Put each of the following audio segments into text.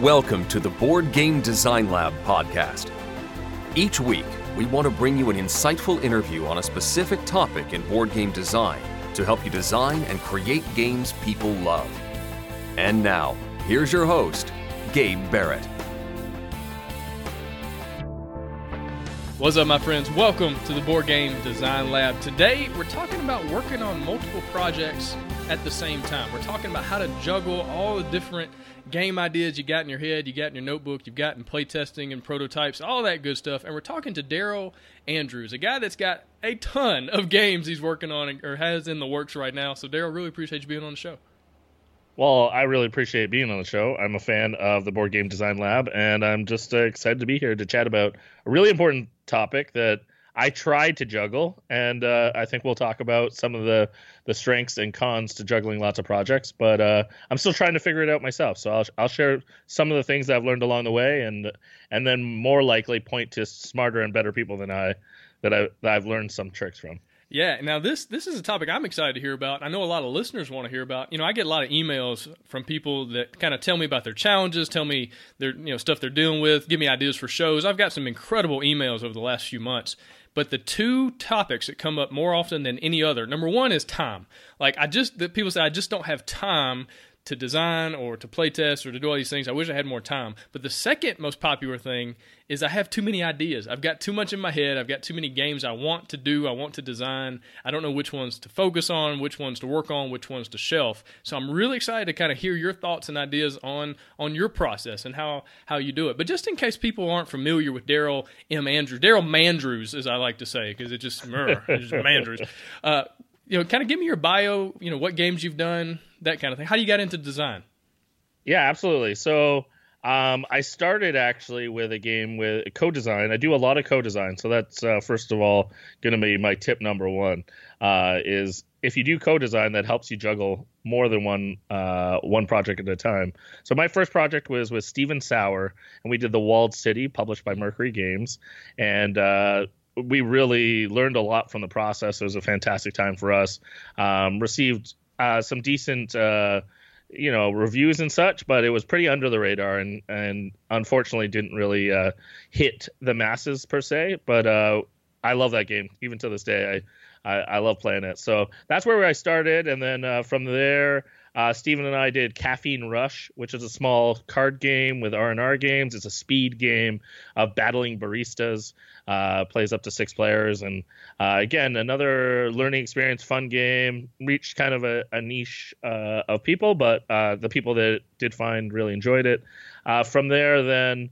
Welcome to the Board Game Design Lab podcast. Each week, we want to bring you an insightful interview on a specific topic in board game design to help you design and create games people love. And now, here's your host, Gabe Barrett. What's up, my friends? Welcome to the Board Game Design Lab. Today, we're talking about working on multiple projects at the same time. We're talking about how to juggle all the different game ideas you got in your head, you got in your notebook, you've got in playtesting and prototypes, all that good stuff. And we're talking to Daryl Andrews, a guy that's got a ton of games he's working on or has in the works right now. So, Daryl, really appreciate you being on the show. Well, I really appreciate being on the show. I'm a fan of the Board Game Design Lab, and I'm just uh, excited to be here to chat about a really important topic that I tried to juggle, and uh, I think we'll talk about some of the the strengths and cons to juggling lots of projects. But uh, I'm still trying to figure it out myself. So I'll I'll share some of the things that I've learned along the way, and and then more likely point to smarter and better people than I that I that I've learned some tricks from. Yeah, now this this is a topic I'm excited to hear about. I know a lot of listeners want to hear about. You know, I get a lot of emails from people that kind of tell me about their challenges, tell me their you know stuff they're dealing with, give me ideas for shows. I've got some incredible emails over the last few months. But the two topics that come up more often than any other, number one is time. Like I just that people say I just don't have time to design or to play test or to do all these things. I wish I had more time. But the second most popular thing is I have too many ideas. I've got too much in my head. I've got too many games I want to do, I want to design. I don't know which ones to focus on, which ones to work on, which ones to shelf. So I'm really excited to kind of hear your thoughts and ideas on on your process and how how you do it. But just in case people aren't familiar with Daryl M. Andrews, Daryl Mandrews, as I like to say, because it just, it's just Mandrews. Uh, you know, kind of give me your bio, you know, what games you've done, that kind of thing. How do you get into design? Yeah, absolutely. So um, I started actually with a game with co-design. I do a lot of co-design, so that's uh, first of all going to be my tip number one. Uh, is if you do co-design, that helps you juggle more than one uh, one project at a time. So my first project was with Stephen Sauer, and we did the Walled City, published by Mercury Games, and uh, we really learned a lot from the process. It was a fantastic time for us. Um, received uh, some decent, uh, you know, reviews and such, but it was pretty under the radar and and unfortunately didn't really uh, hit the masses per se. But uh, I love that game even to this day. I, I, I love playing it. So that's where I started, and then uh, from there. Uh, Stephen and I did Caffeine Rush, which is a small card game with R and R games. It's a speed game of battling baristas. Uh, plays up to six players, and uh, again, another learning experience, fun game. Reached kind of a, a niche uh, of people, but uh, the people that did find really enjoyed it. Uh, from there, then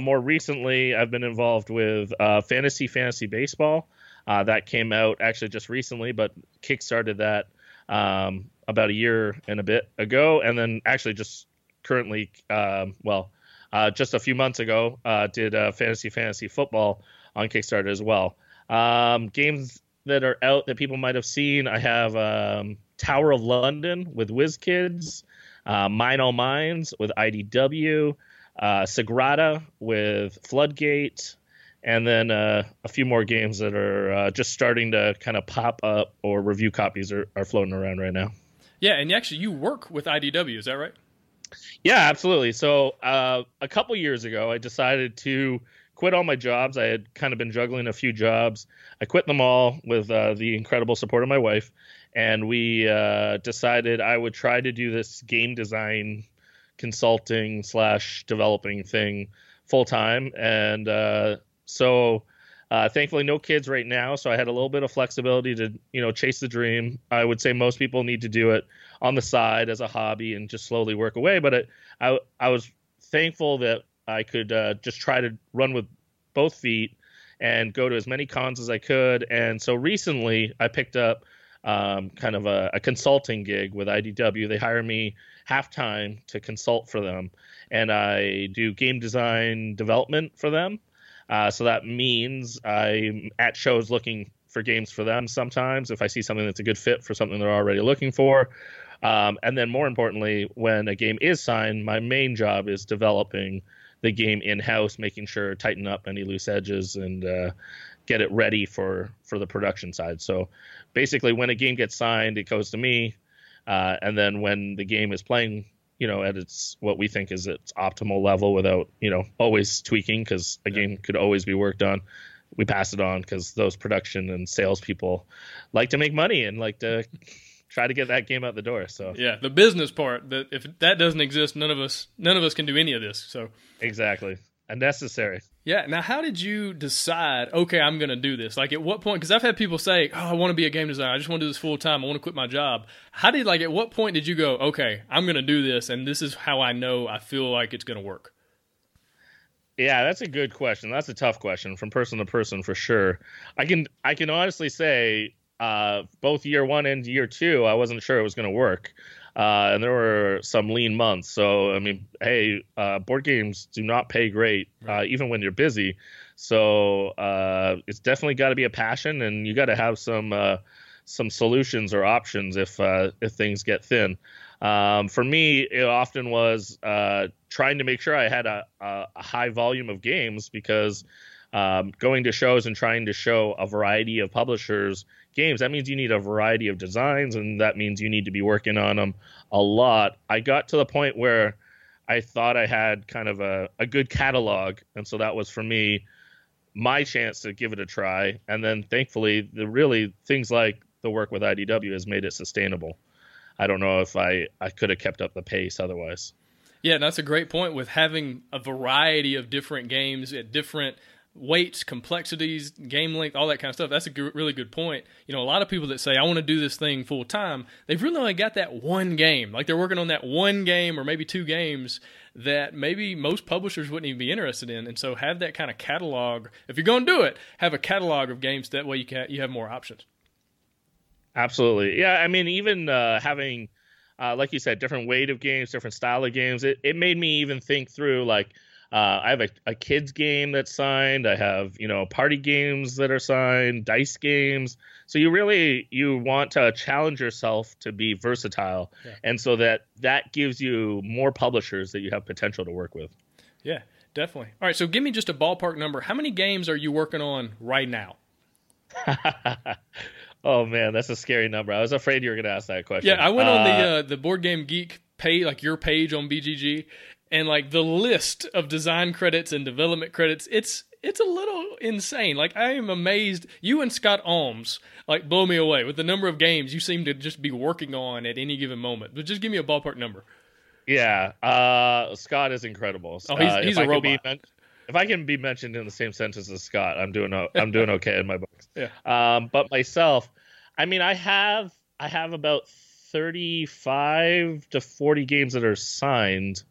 more recently, I've been involved with Fantasy Fantasy Baseball. that came out actually just recently, but kickstarted that um, about a year and a bit ago, and then actually just currently, um, well, uh, just a few months ago, uh, did uh, fantasy fantasy football on Kickstarter as well. Um, games that are out that people might have seen, I have um, Tower of London with WizKids, uh, Mine All Mines with IDW, uh, Sagrada with Floodgate, and then uh, a few more games that are just starting to kind of pop up or review copies are, are floating around right now. Yeah, and actually, you work with IDW, is that right? Yeah, absolutely. So uh, a couple years ago, I decided to quit all my jobs. I had kind of been juggling a few jobs. I quit them all with uh, the incredible support of my wife, and we uh, decided I would try to do this game design consulting slash developing thing full time. And uh, so uh, thankfully, no kids right now, so I had a little bit of flexibility to, you know, chase the dream. I would say most people need to do it on the side as a hobby and just slowly work away. But it, I, I was thankful that I could uh, just try to run with both feet and go to as many cons as I could. And so recently, I picked up um, kind of a, a consulting gig with IDW. They hire me half time to consult for them, and I do game design development for them. Uh, so that means I'm at shows looking for games for them sometimes if I see something that's a good fit for something they're already looking for. Um, and then more importantly, when a game is signed, my main job is developing the game in house, making sure tighten up any loose edges and uh, get it ready for for the production side. So basically, when a game gets signed, it goes to me, uh, and then when the game is playing you know at its what we think is its optimal level without you know always tweaking because a game could always be worked on. We pass it on because those production and sales people like to make money and like to try to get that game out the door so. Yeah the business part that if that doesn't exist none of us none of us can do any of this so. Exactly unnecessary. Yeah now how did you decide okay i'm going to do this? Like at what point because i've had people say oh i want to be a game designer. I just want to do this full time i want to quit my job. How did like at what point did you go okay i'm going to do this and this is how i know i feel like it's going to work yeah, that's a good question. That's a tough question from person to person for sure. I can I can honestly say uh, both year one and year two, I wasn't sure it was going to work, uh, and there were some lean months. So I mean, hey, uh, board games do not pay great, uh, even when you're busy. So uh, it's definitely got to be a passion, and you got to have some uh, some solutions or options if if things get thin. Um, for me, it often was uh, trying to make sure I had a, a, a high volume of games because um, going to shows and trying to show a variety of publishers games, that means you need a variety of designs, and that means you need to be working on them a lot. I got to the point where I thought I had kind of a, a good catalog, and so that was for me my chance to give it a try. And then thankfully, the really things like the work with IDW has made it sustainable. I don't know if I, I could have kept up the pace otherwise. Yeah, that's a great point with having a variety of different games at different weights, complexities, game length, all that kind of stuff. That's a g- really good point. You know, a lot of people that say, I want to do this thing full time, they've really only got that one game. Like they're working on that one game or maybe two games that maybe most publishers wouldn't even be interested in. And so have that kind of catalog. If you're going to do it, have a catalog of games. That way you can you have more options. Absolutely. Yeah. I mean, even uh, having, uh, like you said, different weight of games, different style of games, it, it made me even think through like, uh, I have a, a kids game that's signed. I have, you know, party games that are signed, dice games. So you really you want to challenge yourself to be versatile, yeah. and so that that gives you more publishers that you have potential to work with. Yeah, definitely. All right, so give me just a ballpark number. How many games are you working on right now? Oh man, that's a scary number. I was afraid you were going to ask that question. Yeah, I went uh, on the uh, uh, the Board Game Geek page, like your page on BGG, and like the list of design credits and development credits. It's it's a little insane. Like I am amazed. You and Scott Almes like blow me away with the number of games you seem to just be working on at any given moment. But just give me a ballpark number. Yeah, uh, Scott is incredible. Oh, he's, uh, he's a robot. Be, if I can be mentioned in the same sentence as Scott, I'm doing I'm doing okay in my books. Yeah. Um, but myself, I mean, I have I have about 35 to 40 games that are signed,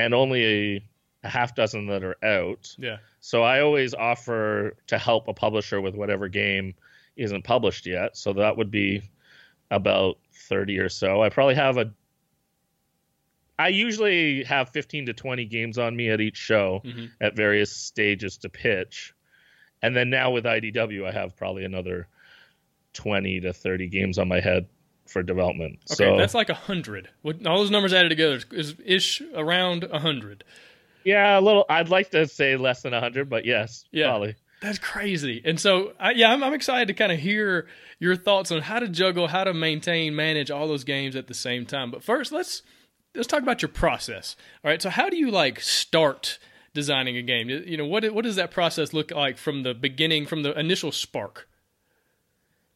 and only a, a half dozen that are out. Yeah. So I always offer to help a publisher with whatever game isn't published yet. So that would be about 30 or so. I probably have a I usually have 15 to 20 games on me at each show mm-hmm. at various stages to pitch. And then now with IDW, I have probably another 20 to 30 games on my head for development. Okay, so, that's like a hundred. All those numbers added together is ish around a hundred. Yeah, a little. I'd like to say less than a hundred, but yes, yeah, probably. That's crazy. And so, I, yeah, I'm, I'm excited to kind of hear your thoughts on how to juggle, how to maintain, manage all those games at the same time. But first, let's let's talk about your process. All right. So, how do you like start designing a game? You know, what what does that process look like from the beginning, from the initial spark?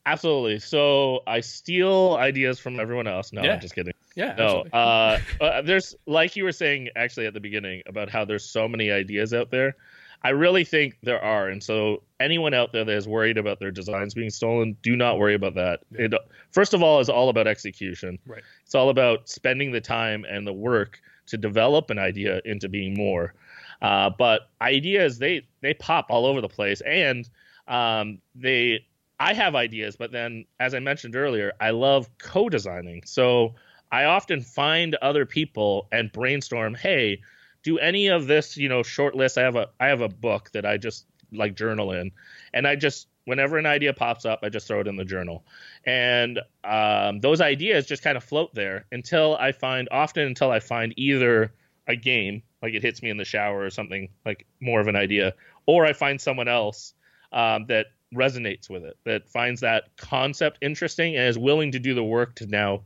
Absolutely. So I steal ideas from everyone else. No, yeah. I'm just kidding. Yeah. No. uh, uh, there's like you were saying actually at the beginning about how there's so many ideas out there. I really think there are, and so anyone out there that is worried about their designs being stolen, do not worry about that. It first of all is all about execution. Right. It's all about spending the time and the work to develop an idea into being more. Uh, but ideas they they pop all over the place, and um, they I have ideas, but then, as I mentioned earlier, I love co designing. So I often find other people and brainstorm, hey, do any of this, you know, short list. I have a I have a book that I just like journal in. And I just whenever an idea pops up, I just throw it in the journal. And um, those ideas just kind of float there until I find often until I find either a game, like it hits me in the shower or something like more of an idea, or I find someone else um, that resonates with it, that finds that concept interesting and is willing to do the work to now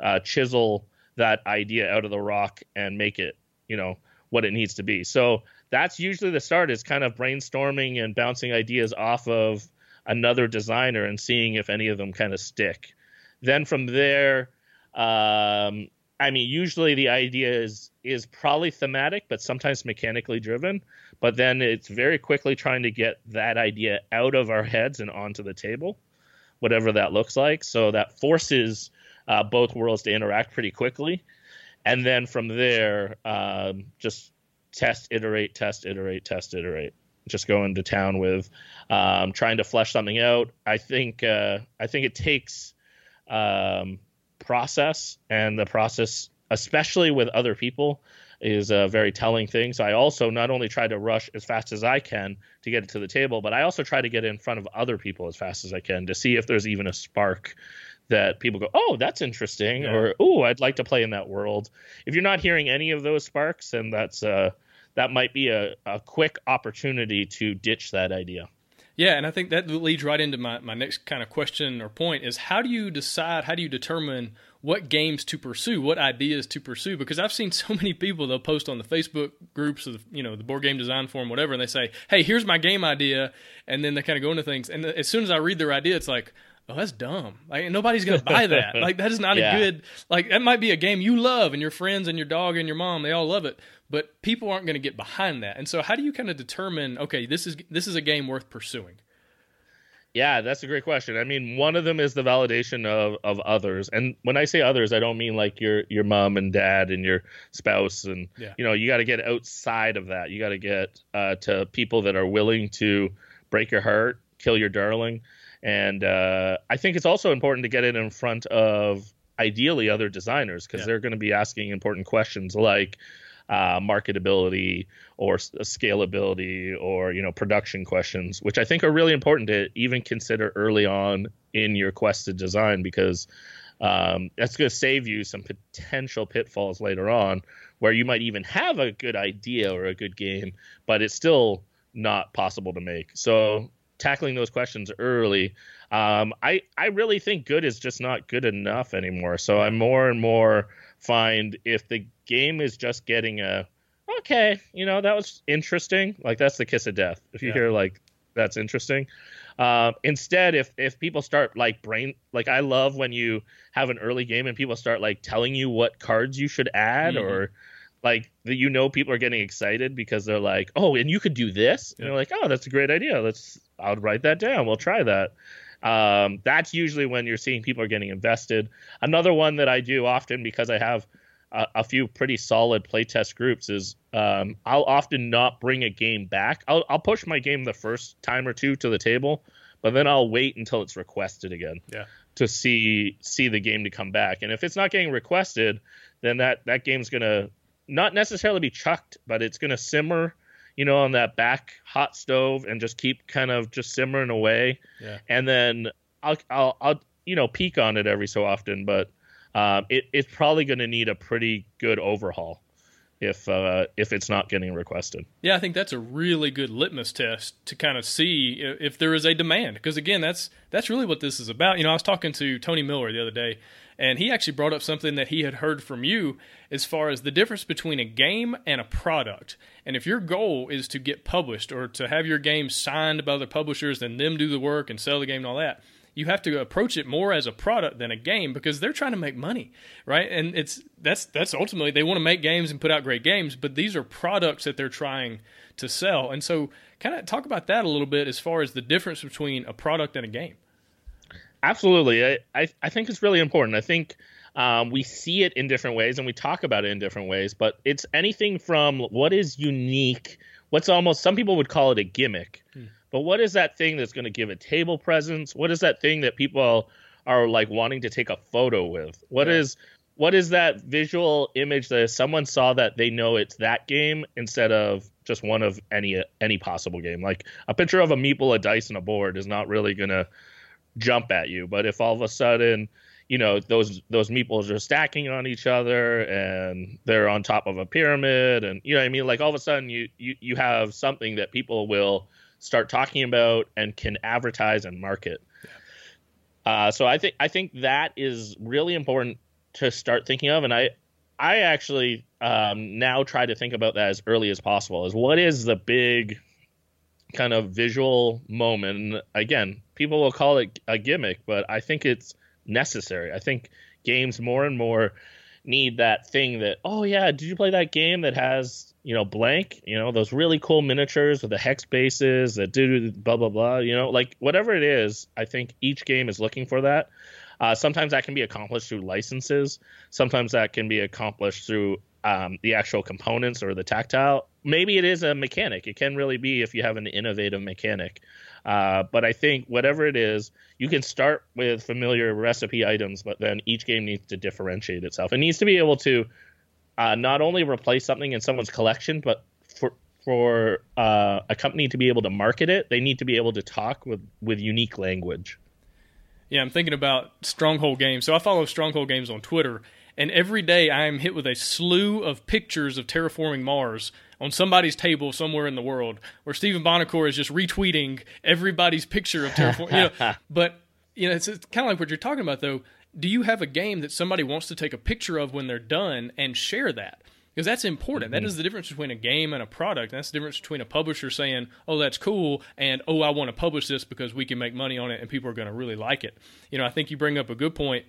uh, chisel that idea out of the rock and make it, you know, what it needs to be. So that's usually the start is kind of brainstorming and bouncing ideas off of another designer and seeing if any of them kind of stick. Then from there, um, I mean, usually the idea is is probably thematic, but sometimes mechanically driven. But then it's very quickly trying to get that idea out of our heads and onto the table, whatever that looks like. So that forces uh, both worlds to interact pretty quickly, and then from there, um, just test, iterate, test, iterate, test, iterate. Just going to town with um, trying to flesh something out. I think uh, I think it takes um, process, and the process, especially with other people, is a very telling thing. So I also not only try to rush as fast as I can to get it to the table, but I also try to get in front of other people as fast as I can to see if there's even a spark that people go, oh, that's interesting, yeah. or oh, I'd like to play in that world. If you're not hearing any of those sparks, then that's uh, that might be a, a quick opportunity to ditch that idea. Yeah, and I think that leads right into my, my next kind of question or point is how do you decide, how do you determine what games to pursue, what ideas to pursue? Because I've seen so many people, they'll post on the Facebook groups of, you know, the board game design forum, whatever, and they say, hey, here's my game idea. And then they kind of go into things. And as soon as I read their idea, it's like, oh, that's dumb. Like nobody's gonna buy that. like that is not yeah. a good. Like that might be a game you love, and your friends and your dog and your mom they all love it, but people aren't going to get behind that. And so, how do you kind of determine? Okay, this is this is a game worth pursuing. Yeah, that's a great question. I mean, one of them is the validation of, of others, and when I say others, I don't mean like your your mom and dad and your spouse, and yeah. you know, you got to get outside of that. You got to get uh, to people that are willing to break your heart, kill your darling, and uh, I think it's also important to get it in front of ideally other designers because yeah. they're going to be asking important questions like uh, marketability or scalability or you know production questions, which I think are really important to even consider early on in your quest to design because um, that's going to save you some potential pitfalls later on where you might even have a good idea or a good game, but it's still not possible to make. So tackling those questions early. Um, I I really think good is just not good enough anymore. So I'm more and more find if the game is just getting a okay, you know that was interesting. Like that's the kiss of death. If you yeah. hear like that's interesting. Uh, instead, if if people start like brain like I love when you have an early game and people start like telling you what cards you should add mm-hmm. or like that you know people are getting excited because they're like oh and you could do this yeah. and you're like oh that's a great idea let's i'll write that down we'll try that um, that's usually when you're seeing people are getting invested. Another one that i do often because i have a, a few pretty solid playtest groups is um, i'll often not bring a game back. I'll, I'll push my game the first time or two to the table but then i'll wait until it's requested again yeah. to see see the game to come back. And if it's not getting requested then that that game's gonna not necessarily be chucked, but it's going to simmer, you know, on that back hot stove and just keep kind of just simmering away. Yeah. And then I'll, I'll, I'll, you know, peek on it every so often, but um, it, it's probably going to need a pretty good overhaul if uh, if it's not getting requested. Yeah, I think that's a really good litmus test to kind of see if there is a demand. Because again, that's that's really what this is about. You know, I was talking to Tony Miller the other day, and he actually brought up something that he had heard from you as far as the difference between a game and a product. And if your goal is to get published or to have your game signed by other publishers and them do the work and sell the game and all that, you have to approach it more as a product than a game because they're trying to make money, right? And it's that's that's ultimately they want to make games and put out great games, but these are products that they're trying to sell. And so, kind of talk about that a little bit as far as the difference between a product and a game. Absolutely, I I, I think it's really important. I think. Um, we see it in different ways and we talk about it in different ways, but it's anything from what is unique, what's almost some people would call it a gimmick, hmm but what is that thing that's going to give a table presence? What is that thing that people are like wanting to take a photo with? What yeah. is what is that visual image that if someone saw that they know it's that game instead of just one of any any possible game? Like a picture of a meeple, a dice, and a board is not really going to jump at you. But if all of a sudden you know those those meeples are stacking on each other and they're on top of a pyramid and you know I mean like all of a sudden you you, you have something that people will start talking about and can advertise and market. Uh, so I think I think that is really important to start thinking of, and I I actually um, now try to think about that as early as possible. Is what is the big kind of visual moment? Again, people will call it a gimmick, but I think it's necessary. I think games more and more need that thing that oh yeah, did you play that game that has you know blank you know those really cool miniatures with the hex bases that do blah blah blah you know like whatever it is. I think each game is looking for that. Uh, sometimes that can be accomplished through licenses. Sometimes that can be accomplished through um, the actual components or the tactile. Maybe it is a mechanic. It can really be if you have an innovative mechanic. Uh, but I think whatever it is, you can start with familiar recipe items, but then each game needs to differentiate itself. It needs to be able to uh, not only replace something in someone's collection, but for for uh, a company to be able to market it, they need to be able to talk with with unique language. Yeah, I'm thinking about Stronghold Games. So I follow Stronghold Games on Twitter, and every day I am hit with a slew of pictures of terraforming Mars on somebody's table somewhere in the world, where Stephen Buonocore is just retweeting everybody's picture of Terraform. you know, but you know, it's, it's kind of like what you're talking about, though. Do you have a game that somebody wants to take a picture of when they're done and share that? because that's important. Mm-hmm. That is the difference between a game and a product. That's the difference between a publisher saying, "Oh, that's cool," and "Oh, I want to publish this because we can make money on it and people are going to really like it." You know, I think you bring up a good point.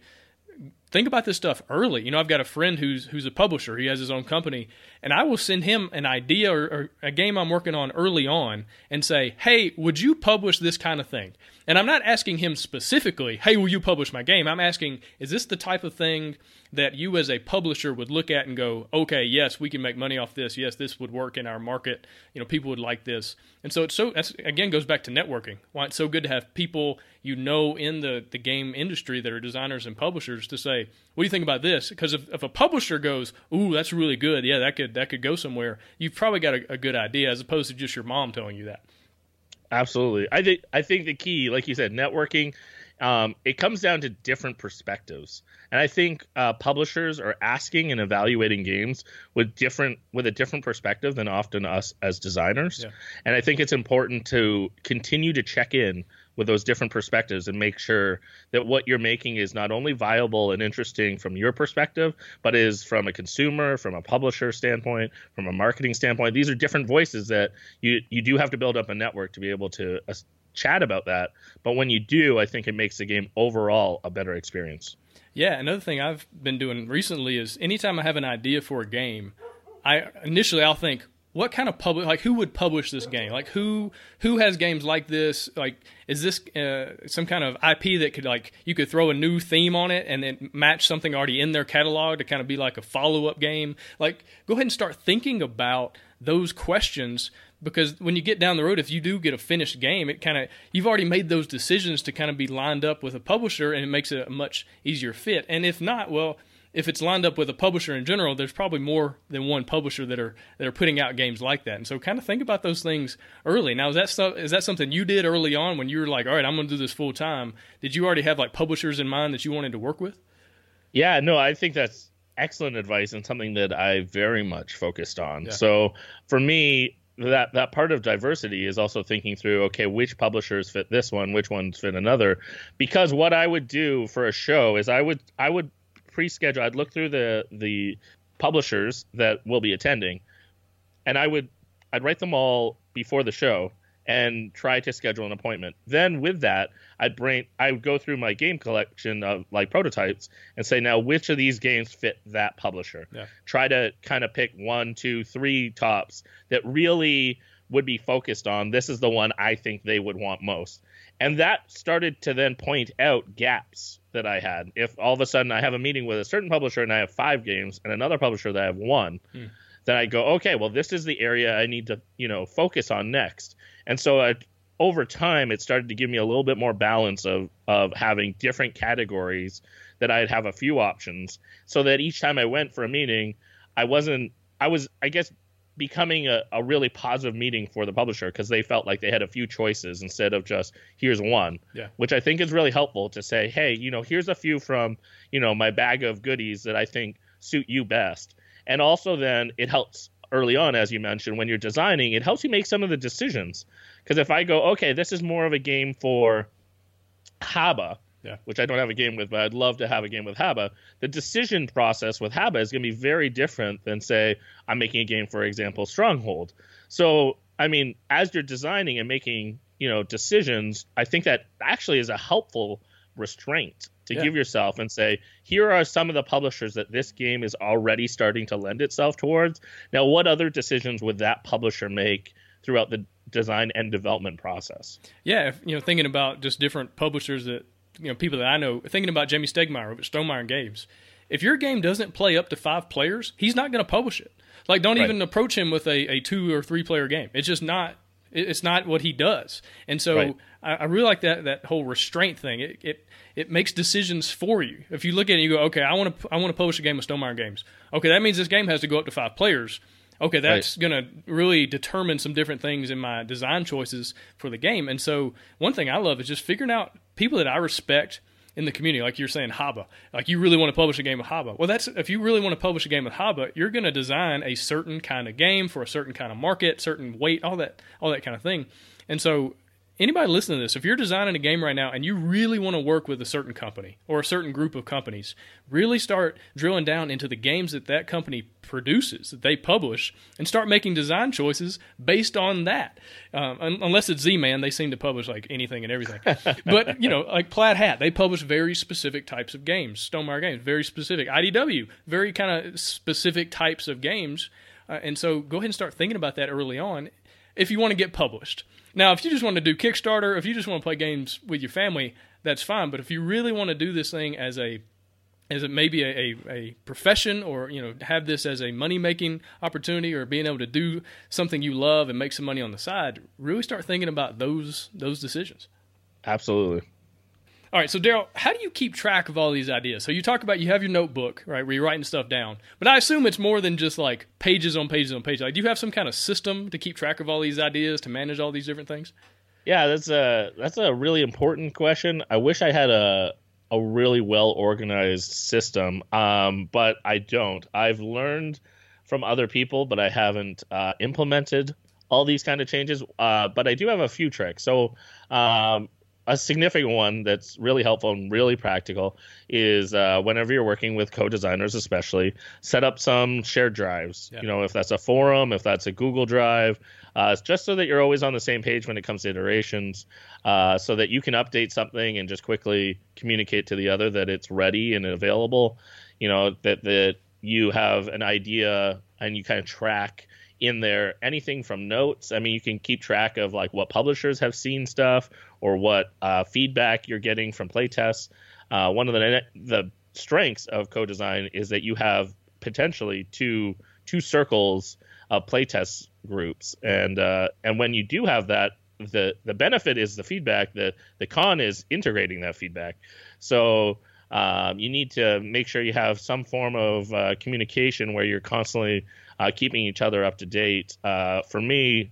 Think about this stuff early. You know, I've got a friend who's who's a publisher. He has his own company, and I will send him an idea or, or a game I'm working on early on and say, "Hey, would you publish this kind of thing?" And I'm not asking him specifically, "Hey, will you publish my game?" I'm asking, "Is this the type of thing?" that you as a publisher would look at and go, okay, yes, we can make money off this. Yes, this would work in our market. You know, people would like this. And so it's so that's again goes back to networking. Why it's so good to have people you know in the, the game industry that are designers and publishers to say, what do you think about this? Because if, if a publisher goes, ooh, that's really good, yeah, that could that could go somewhere, you've probably got a, a good idea as opposed to just your mom telling you that. Absolutely. I think I think the key, like you said, networking um, it comes down to different perspectives and i think uh, publishers are asking and evaluating games with different with a different perspective than often us as designers yeah. and i think it's important to continue to check in with those different perspectives and make sure that what you're making is not only viable and interesting from your perspective, but is from a consumer, from a publisher standpoint, from a marketing standpoint. These are different voices that you you do have to build up a network to be able to uh, chat about that. But when you do, I think it makes the game overall a better experience. Yeah, another thing I've been doing recently is anytime I have an idea for a game, I initially I'll think, what kind of public like who would publish this game? Like who who has games like this? Like is this uh, some kind of ip that could like you could throw a new theme on it and then match something already in their catalog to kind of be like a follow-up game? Like go ahead and start thinking about those questions because when you get down the road, if you do get a finished game, it kind of you've already made those decisions to kind of be lined up with a publisher, and it makes it a much easier fit. And if not, well, if it's lined up with a publisher in general, there's probably more than one publisher that are that are putting out games like that. And so, kind of think about those things early. Now, is that stuff is that something you did early on when you were like, all right, I'm going to do this full time? Did you already have like publishers in mind that you wanted to work with? Yeah, no, I think that's excellent advice and something that I very much focused on. Yeah. So for me, that that part of diversity is also thinking through okay which publishers fit this one which ones fit another because what i would do for a show is i would i would pre-schedule i'd look through the the publishers that will be attending and i would i'd write them all before the show and try to schedule an appointment. Then with that, I'd bring I would go through my game collection of like prototypes and say now which of these games fit that publisher. Yeah. Try to kind of pick one, two, three tops that really would be focused on this is the one I think they would want most. And that started to then point out gaps that I had. If all of a sudden I have a meeting with a certain publisher and I have five games and another publisher that I have one, hmm. then I go, okay, well this is the area I need to, you know, focus on next and so I, over time, it started to give me a little bit more balance of of having different categories that I'd have a few options, so that each time I went for a meeting, I wasn't. I was, I guess, becoming a, a really positive meeting for the publisher because they felt like they had a few choices instead of just here's one. Yeah. Which I think is really helpful to say, hey, you know, here's a few from you know my bag of goodies that I think suit you best. And also then it helps early on, as you mentioned, when you're designing, it helps you make some of the decisions. Because if I go, okay, this is more of a game for Haba, yeah. which I don't have a game with, but I'd love to have a game with Haba. The decision process with Haba is going to be very different than, say, I'm making a game, for example, Stronghold. So, I mean, as you're designing and making, you know, decisions, I think that actually is a helpful restraint to Yeah. give yourself and say, here are some of the publishers that this game is already starting to lend itself towards. Now, what other decisions would that publisher make throughout the design and development process? Yeah, if, you know, thinking about just different publishers that you know people that I know, thinking about Jamey Stegmaier over at Stonemaier Games. If your game doesn't play up to five players, he's not going to publish it. Like, don't Right. even approach him with a, a two or three player game. It's just not. It's not what he does, and so Right. I, I really like that that whole restraint thing. It, it it makes decisions for you. If you look at it, and you go, okay, I want to I want to publish a game with Stonemaier Games. Okay, that means this game has to go up to five players. Okay, that's going to really determine some different things in my design choices for the game. And so, one thing I love is just figuring out people that I respect in the community, like you're saying, Haba. Like you really want to publish a game with Haba. Well, that's if you really want to publish a game with Haba, you're going to design a certain kind of game for a certain kind of market, certain weight, all that, all that kind of thing. And so, anybody listening to this, if you're designing a game right now and you really want to work with a certain company or a certain group of companies, really start drilling down into the games that that company produces, that they publish, and start making design choices based on that. Um, un- unless it's Z-Man, they seem to publish like anything and everything. but you know, like Plaid Hat, they publish very specific types of games. Stonemaier Games, very specific. IDW, very kind of specific types of games. Uh, and so, go ahead and start thinking about that early on if you want to get published. Now, if you just want to do Kickstarter, if you just want to play games with your family, that's fine. But if you really want to do this thing as a as it maybe a, a, a profession or you know have this as a money making opportunity or being able to do something you love and make some money on the side, really start thinking about those those decisions. Absolutely. All right, so Daryl, how do you keep track of all these ideas? So you talk about you have your notebook, right, where you're writing stuff down. But I assume it's more than just like pages on pages on pages. Like, do you have some kind of system to keep track of all these ideas, to manage all these different things? Yeah, that's a that's a really important question. I wish I had a a really well organized system, um, but I don't. I've learned from other people, but I haven't uh, implemented all these kind of changes. Uh, but I do have a few tricks. So um, a significant one that's really helpful and really practical is uh, whenever you're working with co-designers, especially set up some shared drives. Yeah. You know, if that's a forum, if that's a Google Drive, uh, just so that you're always on the same page when it comes to iterations, uh, so that you can update something and just quickly communicate to the other that it's ready and available. You know that that you have an idea and you kind of track in there anything from notes. I mean, you can keep track of like what publishers have seen stuff or what uh, feedback you're getting from playtests. Uh, one of the the strengths of co-design is that you have potentially two two circles of playtest groups, and uh, and when you do have that, the the benefit is the feedback. The the con is integrating that feedback. So um, you need to make sure you have some form of uh, communication where you're constantly uh, keeping each other up to date. Uh, for me,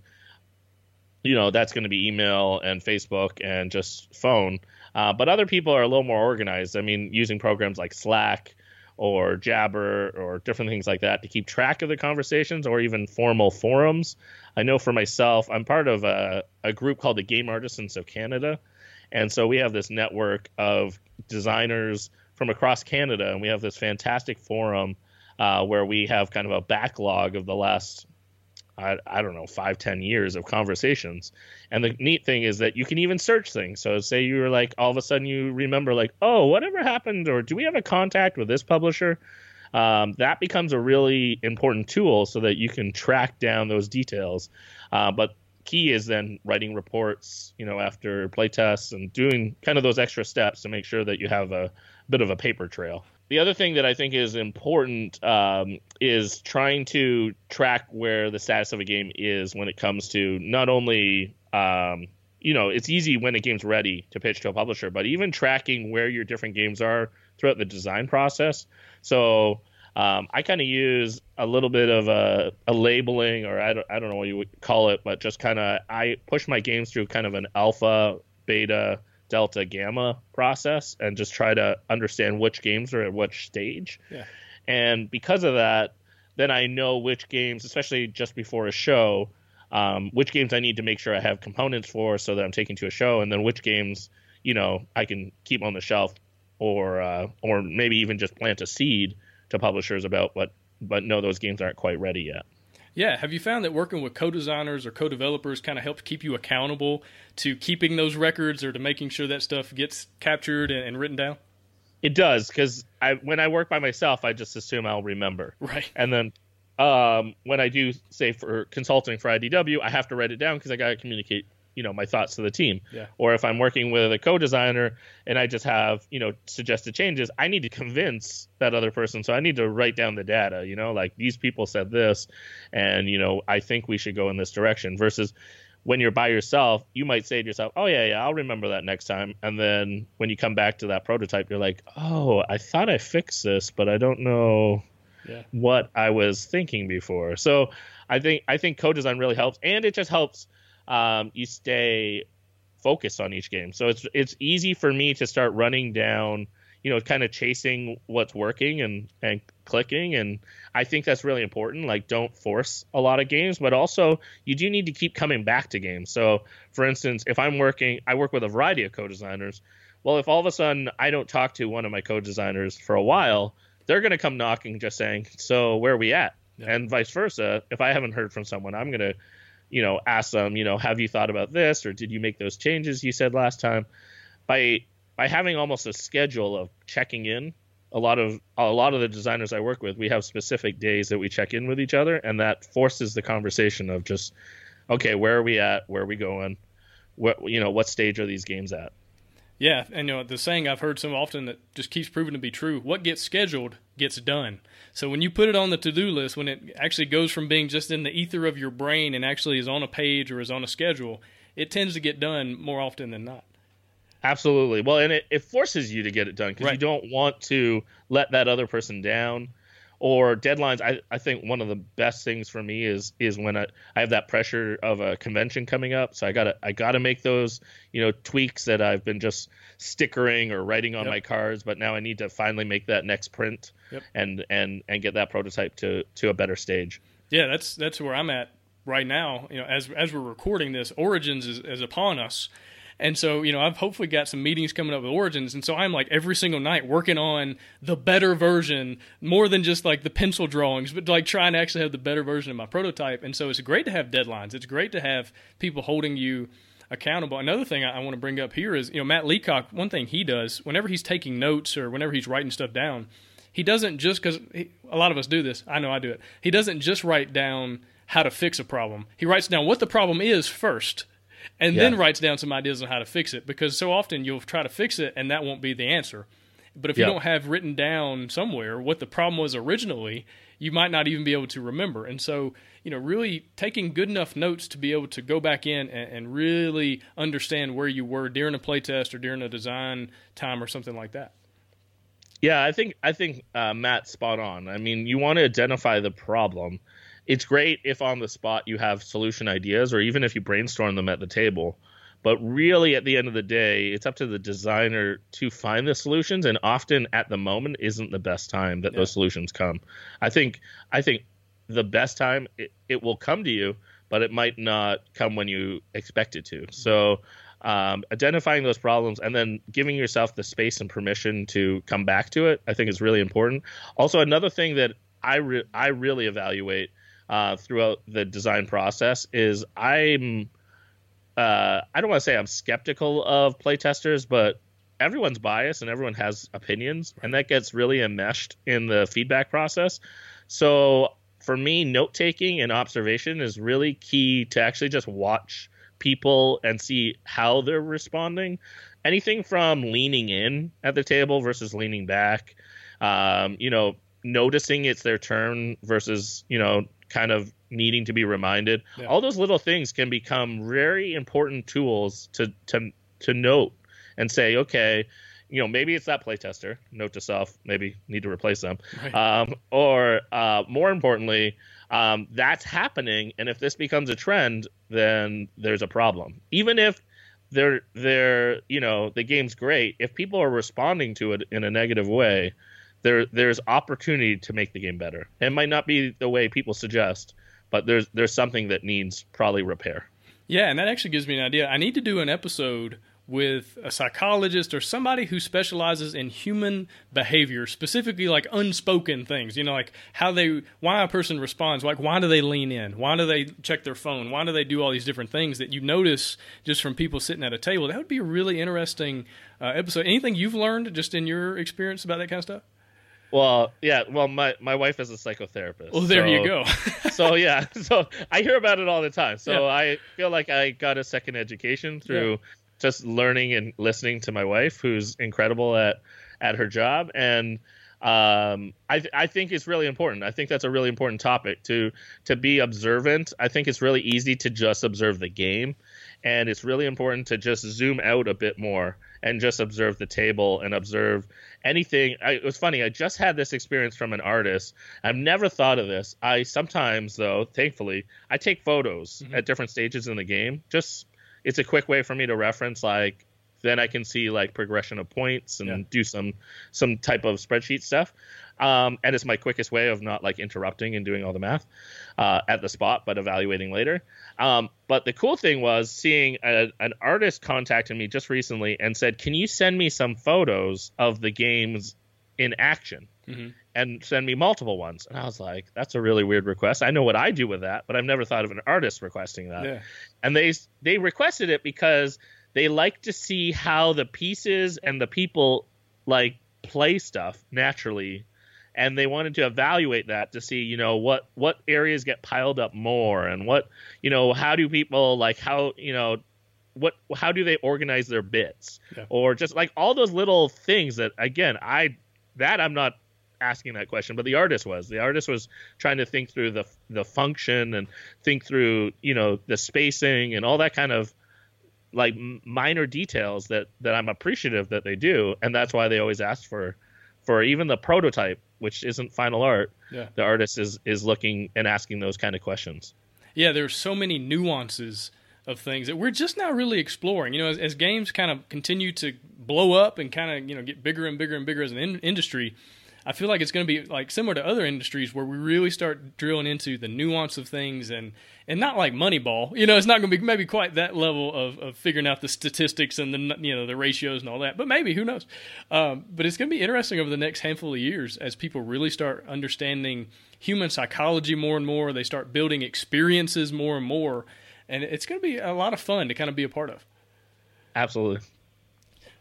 you know, that's going to be email and Facebook and just phone. Uh, but other people are a little more organized. I mean, using programs like Slack or Jabber or different things like that to keep track of the conversations or even formal forums. I know for myself, I'm part of a, a group called the Game Artisans of Canada. And so we have this network of designers from across Canada, and we have this fantastic forum uh, where we have kind of a backlog of the last, I, I don't know, five, ten years of conversations. And the neat thing is that you can even search things. So say you were like, all of a sudden you remember, like, oh, whatever happened, or do we have a contact with this publisher? Um, that becomes a really important tool so that you can track down those details. Uh, but key is then writing reports, you know, after playtests and doing kind of those extra steps to make sure that you have a bit of a paper trail. The other thing that I think is important um, is trying to track where the status of a game is when it comes to not only, um, you know, it's easy when a game's ready to pitch to a publisher, but even tracking where your different games are throughout the design process. So um, I kind of use a little bit of a, a labeling, or I don't, I don't know what you would call it, but just kind of I push my games through kind of an alpha, beta, delta, gamma process, and just try to understand which games are at which stage. Yeah. And because of that, then I know which games, especially just before a show, um, which games I need to make sure I have components for, so that I'm taking to a show, and then which games you know, I can keep on the shelf or uh, or maybe even just plant a seed to publishers about what but know those games aren't quite ready yet. Yeah, have you found that working with co-designers or co-developers kind of helps keep you accountable to keeping those records or to making sure that stuff gets captured and, and written down? It does because I when I work by myself, I just assume I'll remember. Right. And then um, when I do say for consulting for IDW, I have to write it down because I got to communicate you know my thoughts to the team yeah. or if i'm working with a co-designer and i just have you know suggested changes i need to convince that other person so i need to write down the data you know like these people said this and you know i think we should go in this direction versus when you're by yourself you might say to yourself oh yeah yeah i'll remember that next time and then when you come back to that prototype you're like oh i thought i fixed this but i don't know yeah. what i was thinking before so i think i think co-design really helps and it just helps um, you stay focused on each game. So it's it's easy for me to start running down, you know, kind of chasing what's working and and clicking. And I think that's really important. Like, don't force a lot of games, but also you do need to keep coming back to games. So, for instance, if I'm working, I work with a variety of co-designers. Well, if all of a sudden I don't talk to one of my co-designers for a while, they're going to come knocking, just saying, "So where are we at?" Yeah. And vice versa. If I haven't heard from someone, I'm going to you know, ask them, you know, have you thought about this or did you make those changes you said last time? By by having almost a schedule of checking in, a lot of a lot of the designers I work with, we have specific days that we check in with each other, and that forces the conversation of just, okay, where are we at? Where are we going? What you know, what stage are these games at? Yeah, and you know the saying I've heard so often that just keeps proving to be true: what gets scheduled gets done. So when you put it on the to-do list, when it actually goes from being just in the ether of your brain and actually is on a page or is on a schedule, it tends to get done more often than not. Absolutely. Well, and it, it forces you to get it done because right. you don't want to let that other person down or deadlines. I, I think one of the best things for me is is when I, I have that pressure of a convention coming up. So I gotta I gotta make those you know tweaks that I've been just stickering or writing on yep. my cards, but now I need to finally make that next print yep. and and and get that prototype to to a better stage. Yeah, that's that's where I'm at right now. You know, as as we're recording this, Origins is, is upon us. And so, you know, I've hopefully got some meetings coming up with Origins. And so I'm like every single night working on the better version, more than just like the pencil drawings, but like trying to actually have the better version of my prototype. And so it's great to have deadlines. It's great to have people holding you accountable. Another thing I, I want to bring up here is, you know, Matt Leacock, one thing he does whenever he's taking notes or whenever he's writing stuff down, he doesn't just because a lot of us do this. I know I do it. He doesn't just write down how to fix a problem. He writes down what the problem is first and yeah. then writes down some ideas on how to fix it because so often you'll try to fix it and that won't be the answer. But if you don't have written down somewhere what the problem was originally, you might not even be able to remember. And so, you know, really taking good enough notes to be able to go back in and, and really understand where you were during a playtest or during a design time or something like that. Yeah, I think I think uh, Matt's spot on. I mean, you want to identify the problem it's great if on the spot you have solution ideas or even if you brainstorm them at the table. But really, at the end of the day, it's up to the designer to find the solutions, and often at the moment isn't the best time that yeah. those solutions come. I think I think the best time it, it will come to you, but it might not come when you expect it to. So um, identifying those problems and then giving yourself the space and permission to come back to it, I think is really important. Also, another thing that I re- I really evaluate uh, throughout the design process is I'm uh, I don't want to say I'm skeptical of playtesters, but everyone's biased and everyone has opinions, and that gets really enmeshed in the feedback process. So for me, note taking and observation is really key to actually just watch people and see how they're responding. Anything from leaning in at the table versus leaning back, um, you know, noticing it's their turn versus you know kind of needing to be reminded. Yeah. All those little things can become very important tools to to to note and say, okay, you know, maybe it's that playtester. Note to self, maybe need to replace them. Right. Um, or uh, more importantly, um, that's happening, and if this becomes a trend, then there's a problem. Even if they're they're you know the game's great, if people are responding to it in a negative way, there there's opportunity to make the game better. It might not be the way people suggest, but there's there's something that needs probably repair. Yeah, and that actually gives me an idea. I need to do an episode with a psychologist or somebody who specializes in human behavior, specifically like unspoken things, you know, like how they, why a person responds, like why do they lean in? Why do they check their phone? Why do they do all these different things that you notice just from people sitting at a table? That would be a really interesting uh, episode. Anything you've learned just in your experience about that kind of stuff? Well, yeah. Well, my my wife is a psychotherapist. Well, there so, you go. so yeah, so I hear about it all the time. So yeah. I feel like I got a second education through yeah. just learning and listening to my wife, who's incredible at at her job, and um, I I think it's really important. I think that's a really important topic to to be observant. I think it's really easy to just observe the game, and it's really important to just zoom out a bit more and just observe the table and observe anything. I, it was funny. I just had this experience from an artist. I've never thought of this. I sometimes, though, thankfully, I take photos mm-hmm. at different stages in the game. Just it's a quick way for me to reference like then I can see like progression of points and yeah. do some some type of spreadsheet stuff. Um, and it's my quickest way of not like interrupting and doing all the math uh, at the spot, but evaluating later. Um, but the cool thing was seeing a, an artist contacted me just recently and said, "Can you send me some photos of the games in action?" Mm-hmm. And send me multiple ones. And I was like, that's a really weird request. I know what I do with that, but I've never thought of an artist requesting that. Yeah. And they they requested it because they like to see how the pieces and the people like play stuff naturally and they wanted to evaluate that to see you know what what areas get piled up more and what you know how do people like how you know what how do they organize their bits? Yeah. or just like all those little things that again i that i'm not asking that question but the artist was. The artist was trying to think through the the function and think through you know the spacing and all that kind of like minor details that that I'm appreciative that they do, and that's why they always ask for for even the prototype, which isn't final art. Yeah. The artist is is looking and asking those kind of questions. Yeah, there's so many nuances of things that we're just not really exploring. You know, as, as games kind of continue to blow up and kind of you know get bigger and bigger and bigger as an in- industry, I feel like it's going to be like similar to other industries where we really start drilling into the nuance of things and and not like Moneyball. You know, it's not going to be maybe quite that level of, of figuring out the statistics and the you know the ratios and all that. But maybe who knows? Um, but it's going to be interesting over the next handful of years as people really start understanding human psychology more and more. They start building experiences more and more, and it's going to be a lot of fun to kind of be a part of. Absolutely.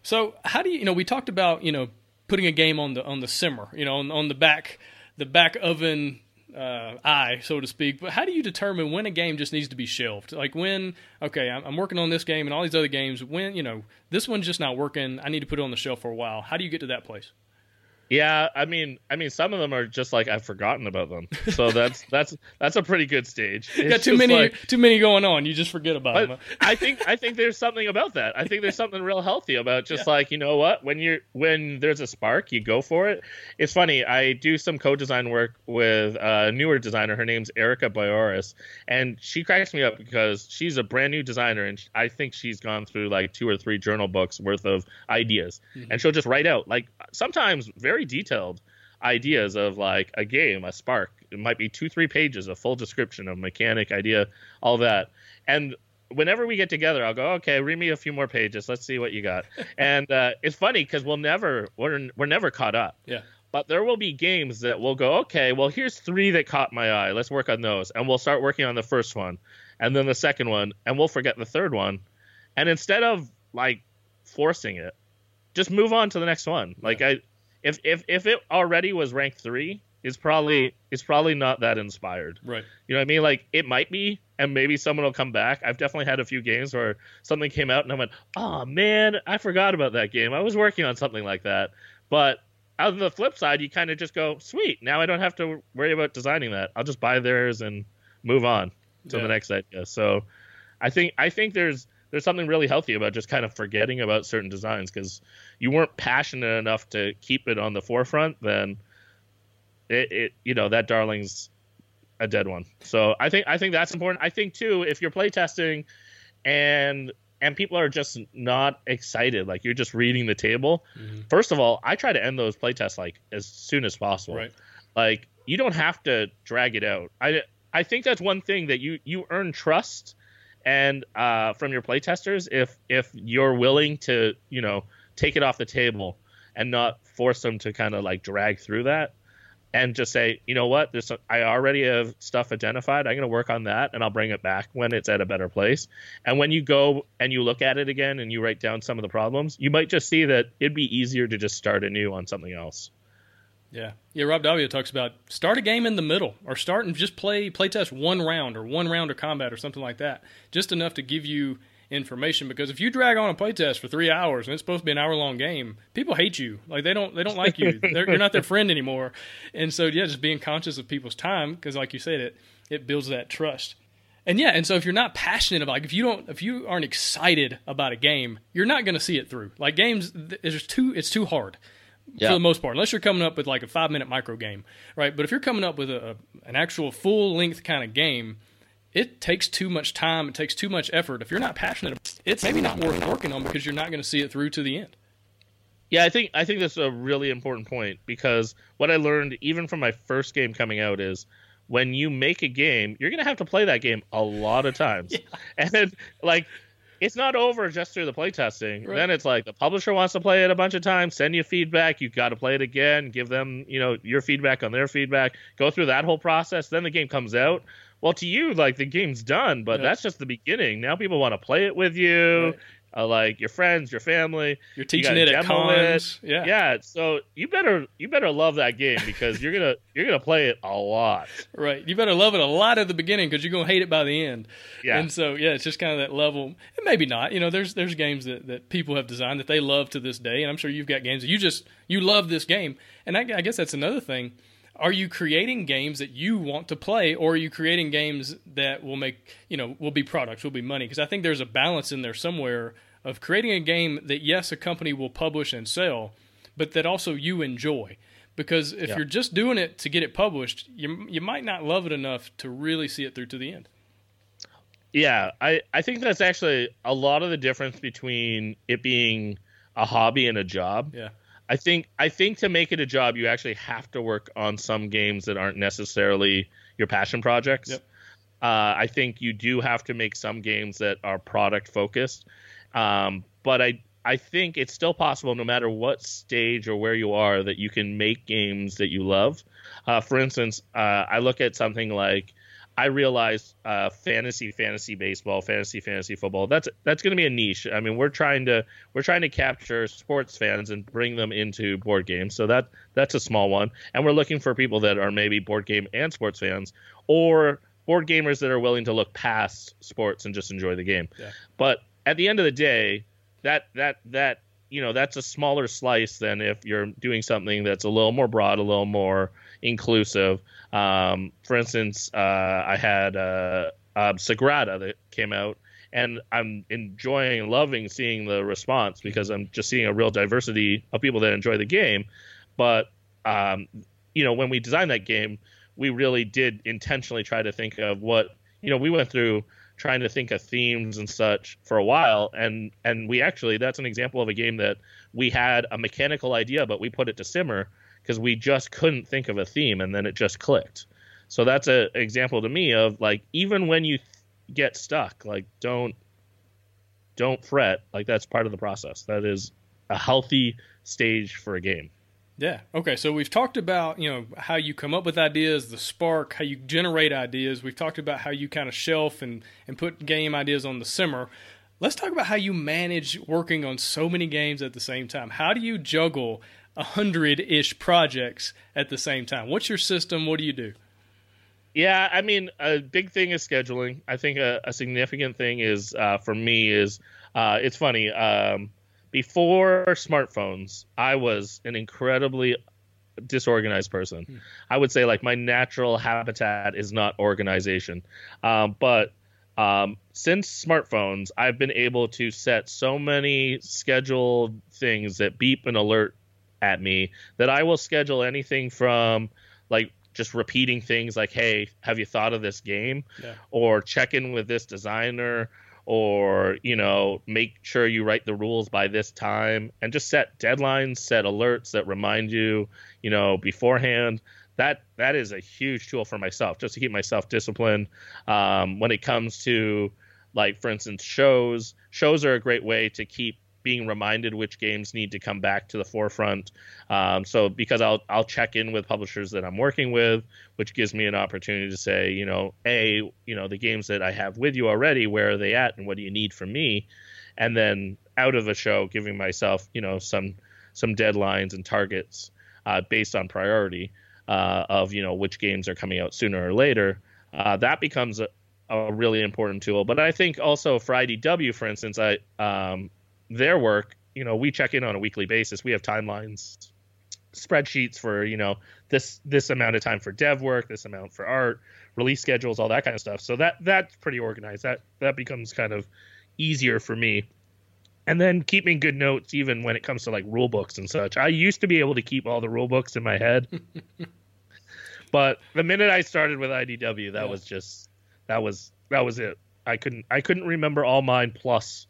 So, how do you you know we talked about you know putting a game on the on the simmer, you know, on, on the back the back oven uh, eye, so to speak. But how do you determine when a game just needs to be shelved? Like when, okay, I'm, I'm, working on this game and all these other games. When you know this one's just not working, I need to put it on the shelf for a while. How do you get to that place? Yeah, I mean, I mean, some of them are just like I've forgotten about them. So that's that's that's a pretty good stage. It's Got too many like, too many going on. You just forget about them. I think I think there's something about that. I think there's something real healthy about just yeah. like you know what when you're when there's a spark, you go for it. It's funny. I do some co-design work with a newer designer. Her name's Erica Bouyouris, and she cracks me up because she's a brand new designer, and I think she's gone through like two or three journal books worth of ideas, mm-hmm. and she'll just write out like sometimes very very detailed ideas of like a game, a spark. It might be two, three pages, a full description of mechanic, idea, all that. And whenever we get together, I'll go, okay, read me a few more pages. Let's see what you got. and uh, it's funny because we'll never, we're, we're never caught up. Yeah. But there will be games that will go, okay, well, here's three that caught my eye. Let's work on those. And we'll start working on the first one and then the second one, and we'll forget the third one. And instead of like forcing it, just move on to the next one. Like I, if if if it already was ranked three, it's probably it's probably not that inspired. Right. You know what I mean? Like it might be, and maybe someone will come back. I've definitely had a few games where something came out and I went, "Oh man, I forgot about that game. I was working on something like that." But on the flip side, you kind of just go, "Sweet, now I don't have to worry about designing that. I'll just buy theirs and move on to yeah. the next idea." So, I think I think there's there's something really healthy about just kind of forgetting about certain designs because you weren't passionate enough to keep it on the forefront, then it, it you know that darling's a dead one. So I think I think that's important. I think too if you're playtesting and and people are just not excited, like you're just reading the table. Mm-hmm. First of all, I try to end those playtests like as soon as possible. Right. Like you don't have to drag it out. I I think that's one thing that you you earn trust and uh, from your playtesters if if you're willing to you know take it off the table and not force them to kind of like drag through that and just say, you know what, there's some, I already have stuff identified. I'm going to work on that and I'll bring it back when it's at a better place. And when you go and you look at it again and you write down some of the problems, you might just see that it'd be easier to just start anew on something else. Yeah, yeah. Rob Daviau talks about start a game in the middle, or start and just play play test one round or one round of combat or something like that, just enough to give you information because if you drag on a playtest for three hours and it's supposed to be an hour long game, people hate you. Like they don't they don't like you. you're not their friend anymore. And so yeah, just being conscious of people's time because like you said, it it builds that trust. And yeah, and so if you're not passionate about, like if you don't, if you aren't excited about a game, you're not going to see it through. Like games, it's too, it's too hard yeah. for the most part, unless you're coming up with like a five minute micro game, right? But if you're coming up with a, a an actual full length kind of game, it takes too much time. It takes too much effort. If you're not passionate, it's maybe not worth working on because you're not going to see it through to the end. Yeah, I think I think that's a really important point because what I learned even from my first game coming out is when you make a game, you're going to have to play that game a lot of times. yeah. And like it's not over just through the playtesting. Right. Then it's like the publisher wants to play it a bunch of times, send you feedback. You've got to play it again, give them, you know, your feedback on their feedback, go through that whole process. Then the game comes out. Well, to you, like the game's done, but yeah. that's just the beginning. Now people want to play it with you. Right. Uh, like your friends, your family. You're teaching you it at cons. It. Yeah, yeah. So you better you better love that game because you're gonna you're gonna play it a lot. Right. You better love it a lot at the beginning because you're gonna hate it by the end. Yeah. And so yeah, it's just kind of that level. And maybe not. You know, there's there's games that, that people have designed that they love to this day, and I'm sure you've got games that you just you love this game. And I, I guess that's another thing are you creating games that you want to play or are you creating games that will make you know will be products will be money? Because i think there's a balance in there somewhere of creating a game that yes a company will publish and sell but that also you enjoy. Because if yeah. you're just doing it to get it published you you might not love it enough to really see it through to the end. Yeah i i think that's actually a lot of the difference between it being a hobby and a job. Yeah I think I think to make it a job, you actually have to work on some games that aren't necessarily your passion projects. Yep. Uh, I think you do have to make some games that are product focused, um, but I I think it's still possible, no matter what stage or where you are, that you can make games that you love. Uh, for instance, uh, I look at something like I realized uh, fantasy, fantasy baseball, fantasy, fantasy football. That's that's going to be a niche. I mean, we're trying to we're trying to capture sports fans and bring them into board games. So that that's a small one. And we're looking for people that are maybe board game and sports fans, or board gamers that are willing to look past sports and just enjoy the game. Yeah. But at the end of the day, that that that you know that's a smaller slice than if you're doing something that's a little more broad, a little more inclusive. Um, for instance, uh, I had uh, uh, Sagrada that came out, and I'm enjoying loving seeing the response because I'm just seeing a real diversity of people that enjoy the game. But um, you know, when we designed that game, we really did intentionally try to think of what you know. We went through trying to think of themes and such for a while, and and we actually that's an example of a game that we had a mechanical idea, but we put it to simmer because we just couldn't think of a theme and then it just clicked. So that's an example to me of like even when you th- get stuck, like don't don't fret. Like that's part of the process. That is a healthy stage for a game. Yeah. Okay. So we've talked about you know how you come up with ideas, the spark, how you generate ideas. We've talked about how you kind of shelf and and put game ideas on the simmer. Let's talk about how you manage working on so many games at the same time. How do you juggle a hundred ish projects at the same time. What's your system? What do you do? Yeah, I mean, a big thing is scheduling. I think a, a significant thing is uh, for me is uh, it's funny. Um, before smartphones, I was an incredibly disorganized person. Hmm. I would say like my natural habitat is not organization, um, but um, since smartphones, I've been able to set so many scheduled things that beep and alert at me that I will schedule anything from like just repeating things like, "Hey, have you thought of this game?" Yeah. or check in with this designer or you know make sure you write the rules by this time and just set deadlines set alerts that remind you you know beforehand. That that is a huge tool for myself just to keep myself disciplined um, when it comes to like for instance shows shows are a great way to keep being reminded which games need to come back to the forefront. Um, so because I'll I'll check in with publishers that I'm working with, which gives me an opportunity to say, you know, a you know the games that I have with you already, where are they at, and what do you need from me, and then out of the show, giving myself you know some some deadlines and targets uh, based on priority uh, of you know which games are coming out sooner or later. Uh, that becomes a, a really important tool. But I think also for IDW, for instance, I um, their work, you know, we check in on a weekly basis. We have timelines, spreadsheets for, you know, this this amount of time for dev work, this amount for art, release schedules, all that kind of stuff. So that that's pretty organized. That that becomes kind of easier for me. And then keeping good notes even when it comes to like rule books and such. I used to be able to keep all the rule books in my head. but the minute I started with IDW, that yeah. was just that was that was it. I couldn't I couldn't remember all mine plus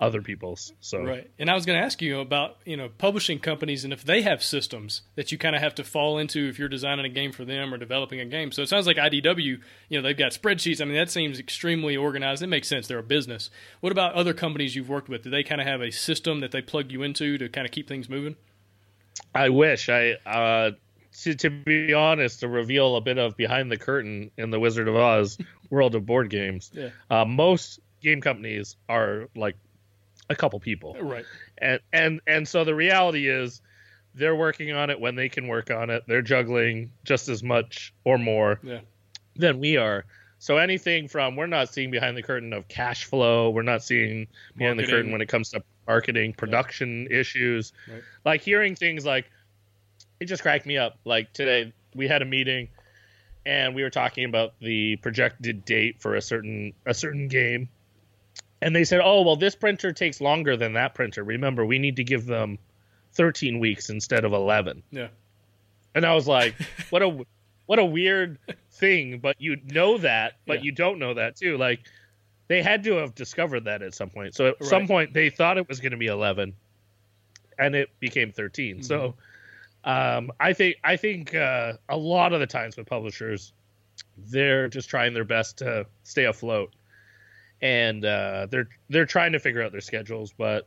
other people's. So right. And I was going to ask you about you know publishing companies and if they have systems that you kind of have to fall into if you're designing a game for them or developing a game. So it sounds like IDW, you know, they've got spreadsheets. I mean, that seems extremely organized. It makes sense. They're a business. What about other companies you've worked with? Do they kind of have a system that they plug you into to kind of keep things moving? I wish I. Uh, to, to be honest, to reveal a bit of behind the curtain in the Wizard of Oz world of board games, yeah. uh, most game companies are like a couple people. Right. And and and so the reality is they're working on it when they can work on it. They're juggling just as much or more yeah. than we are. So anything from we're not seeing behind the curtain of cash flow, we're not seeing behind marketing. the curtain when it comes to marketing, production yeah. issues. Right. Like hearing things like it just cracked me up. Like today we had a meeting and we were talking about the projected date for a certain a certain game and they said, "Oh, well, this printer takes longer than that printer. Remember, we need to give them 13 weeks instead of 11." Yeah. And I was like, "What a what a weird thing." But you know that, but yeah. you don't know that too. Like they had to have discovered that at some point. So at right. some point, they thought it was going to be 11, and it became 13. Mm-hmm. So um, I think I think uh, a lot of the times with publishers, they're just trying their best to stay afloat and uh, they're they're trying to figure out their schedules. But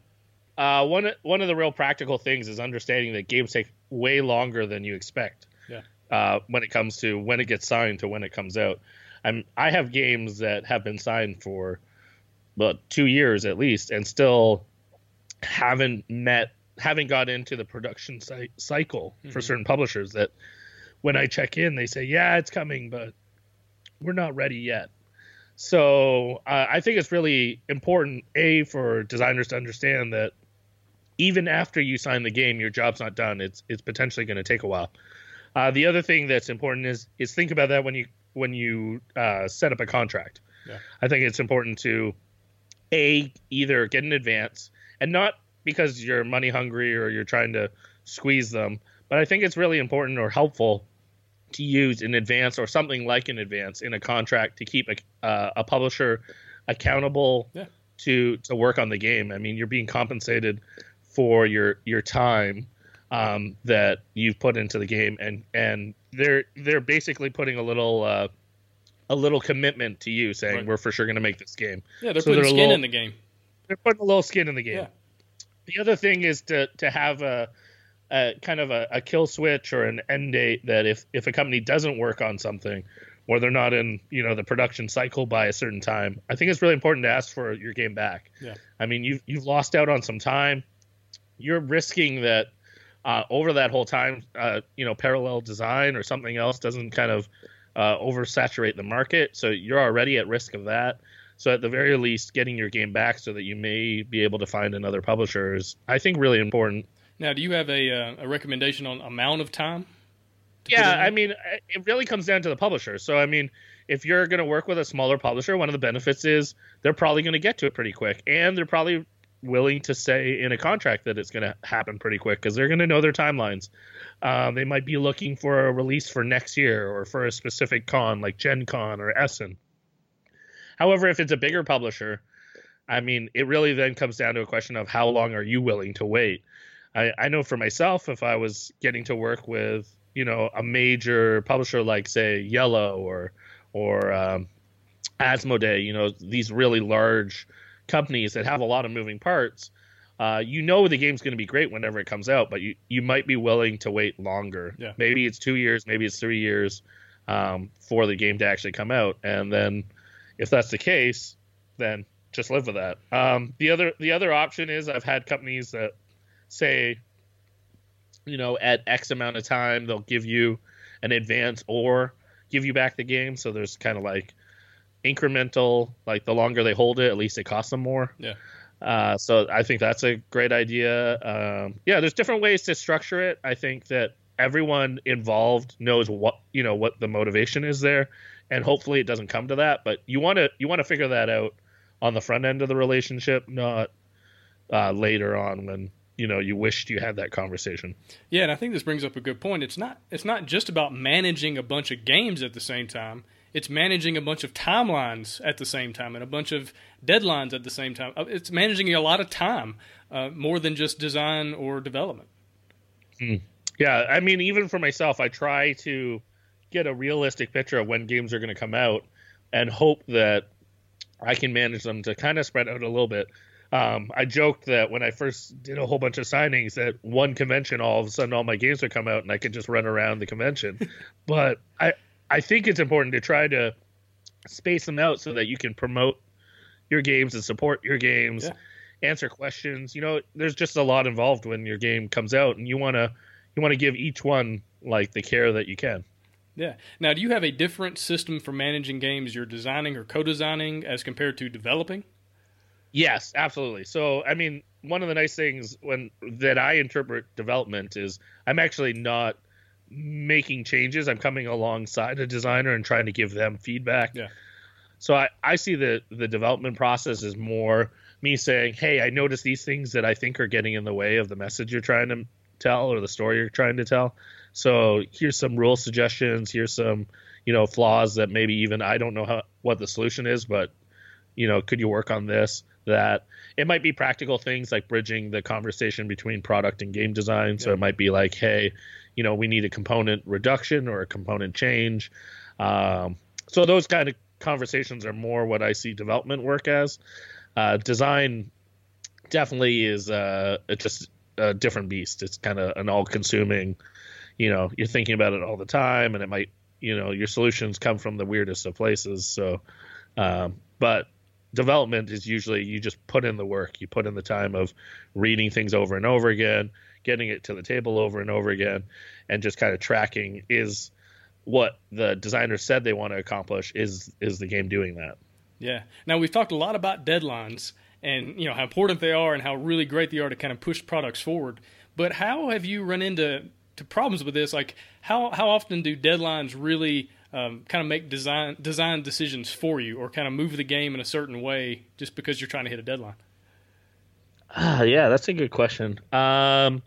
uh, one one of the real practical things is understanding that games take way longer than you expect. Yeah. Uh, when it comes to when it gets signed to when it comes out, I'm I have games that have been signed for, about two years at least, and still haven't met haven't got into the production cy- cycle mm-hmm. for certain publishers that when I check in they say yeah it's coming but we're not ready yet so uh, I think it's really important, a, for designers to understand that even after you sign the game, your job's not done. It's it's potentially going to take a while. Uh, the other thing that's important is is think about that when you when you uh, set up a contract. Yeah. I think it's important to a either get an advance and not because you're money hungry or you're trying to squeeze them, but I think it's really important or helpful to use in advance or something like an advance in a contract to keep a, uh, a publisher accountable yeah. to to work on the game. I mean, you're being compensated for your your time um, that you've put into the game, and and they're they're basically putting a little uh, a little commitment to you, saying right. we're for sure going to make this game. Yeah, they're so putting they're skin little, in the game. They're putting a little skin in the game. Yeah. The other thing is to to have a a, kind of a, a kill switch or an end date that if if a company doesn't work on something or they're not in you know the production cycle by a certain time i think it's really important to ask for your game back. Yeah. I mean you've you've lost out on some time. You're risking that uh, over that whole time uh, you know parallel design or something else doesn't kind of uh, oversaturate the market. So you're already at risk of that. So at the very least getting your game back so that you may be able to find another publisher is i think really important now, do you have a, uh, a recommendation on amount of time? Yeah, I mean, it really comes down to the publisher. So, I mean, if you're going to work with a smaller publisher, one of the benefits is they're probably going to get to it pretty quick, and they're probably willing to say in a contract that it's going to happen pretty quick because they're going to know their timelines. Um, they might be looking for a release for next year or for a specific con like Gen Con or Essen. However, if it's a bigger publisher, I mean, it really then comes down to a question of how long are you willing to wait? I, I know for myself, if I was getting to work with, you know, a major publisher like say Yellow or or um, Asmodee, you know, these really large companies that have a lot of moving parts. Uh, you know the game's going to be great whenever it comes out, but you, you might be willing to wait longer. Yeah. Maybe it's two years, maybe it's three years um, for the game to actually come out, and then if that's the case, then just live with that. Um, the other the other option is I've had companies that say, you know, at X amount of time they'll give you an advance or give you back the game. So there's kind of like incremental, like the longer they hold it, at least it costs them more. Yeah. Uh, so I think that's a great idea. Um, yeah, there's different ways to structure it. I think that everyone involved knows what you know what the motivation is there, and hopefully it doesn't come to that. But you want to you want to figure that out on the front end of the relationship, not uh, later on when you know you wished you had that conversation. Yeah, and I think this brings up a good point. It's not it's not just about managing a bunch of games at the same time. It's managing a bunch of timelines at the same time and a bunch of deadlines at the same time. Uh, It's managing a lot of time, uh, more than just design or development. Yeah, I mean, even for myself, I try to get a realistic picture of when games are going to come out and hope that I can manage them to kind of spread out a little bit. Um, I joked that when I first did a whole bunch of signings, at one convention, all of a sudden all my games would come out and I could just run around the convention. but I, I think it's important to try to space them out so that you can promote your games and support your games, Yeah. answer questions. You know, there's just a lot involved when your game comes out, and you want to you want to give each one like the care that you can. Yeah. Now, do you have a different system for managing games you're designing or co-designing as compared to developing? Yes, absolutely. So, I mean, one of the nice things when that I interpret development is I'm actually not making changes. I'm coming alongside a designer and trying to give them feedback. Yeah. So I, I see the the development process as more me saying, "Hey, I noticed these things that I think are getting in the way of the message you're trying to tell or the story you're trying to tell. So here's some rule suggestions. Here's some you know flaws that maybe even I don't know how what the solution is, but you know, could you work on this? That it might be practical things like bridging the conversation between product and game design. So Yeah. it might be like, hey, you know, we need a component reduction or a component change. Um, so those kind of conversations are more what I see development work as. Uh, design definitely is uh, just a different beast. It's kind of an all-consuming. You know, you're thinking about it all the time, and it might, you know, your solutions come from the weirdest of places. So, um, but development is usually you just put in the work. You put in the time of reading things over and over again, getting it to the table over and over again, and just kind of tracking is what the designer said they want to accomplish. Is is the game doing that? Yeah. Now we've talked a lot about deadlines and you know how important they are and how really great they are to kind of push products forward. But how have you run into to problems with this? Like how how often do deadlines really um, kind of make design design decisions for you, or kind of move the game in a certain way just because you're trying to hit a deadline? Ah, yeah, that's a good question. Um,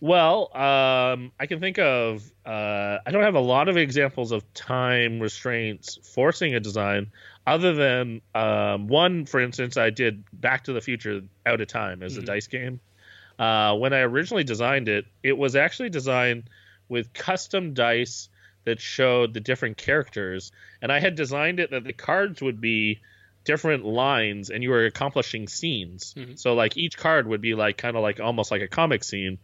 well, um, I can think of. Uh, I don't have a lot of examples of time restraints forcing a design, other than um, one, for instance, I did Back to the Future Out of Time as a Mhm. dice game. Uh, when I originally designed it, it was actually designed with custom dice that showed the different characters, and I had designed it that the cards would be different lines and you were accomplishing scenes. Mhm. So like each card would be like kind of like almost like a comic scene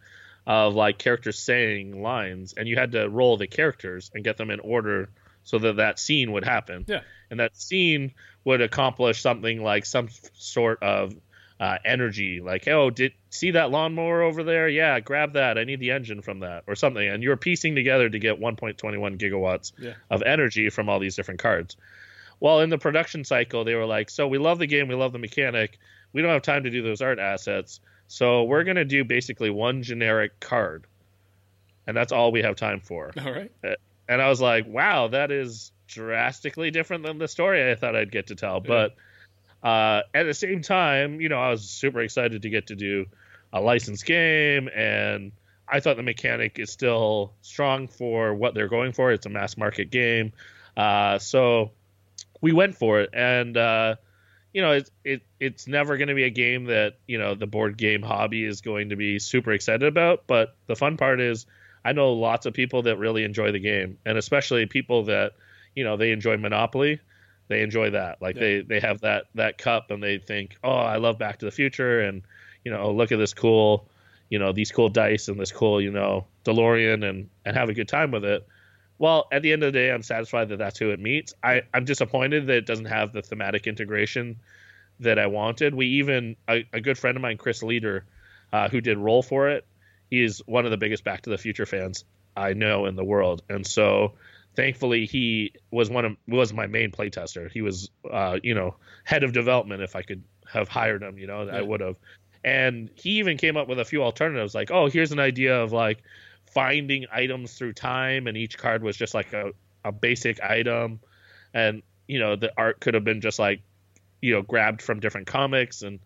of like characters saying lines and you had to roll the characters and get them in order so that that scene would happen. Yeah. And that scene would accomplish something like some sort of uh, energy, like, oh, did see that lawnmower over there? Yeah, grab that. I need the engine from that, or something. And you're piecing together to get 1.21 gigawatts Yeah. of energy from all these different cards. Well, in the production cycle, they were like, so we love the game, we love the mechanic, we don't have time to do those art assets, so we're going to do basically one generic card. And that's all we have time for. All right. And I was like, wow, that is drastically different than the story I thought I'd get to tell. But uh, at the same time, you know, I was super excited to get to do a licensed game, and I thought the mechanic is still strong for what they're going for. It's a mass market game, uh, so we went for it, and uh, you know, it's it it's never going to be a game that you know the board game hobby is going to be super excited about. But the fun part is, I know lots of people that really enjoy the game, and especially people that you know they enjoy Monopoly. they enjoy that. Like yeah. they they have that that cup and they think, oh, I love Back to the Future, and you know, look at this cool, you know, these cool dice and this cool, you know, DeLorean, and and have a good time with it. Well, at the end of the day, I'm satisfied that that's who it meets. I, I'm disappointed that it doesn't have the thematic integration that I wanted. We even a, a good friend of mine, Chris Leder, uh, who did roll for it. He is one of the biggest Back to the Future fans I know in the world, and so thankfully he was one of was my main playtester. He was, uh, you know, head of development. If I could have hired him, you know, yeah. I would have. And he even came up with a few alternatives, like, oh, here's an idea of like finding items through time, and each card was just like a, a basic item, and you know the art could have been just like you know grabbed from different comics and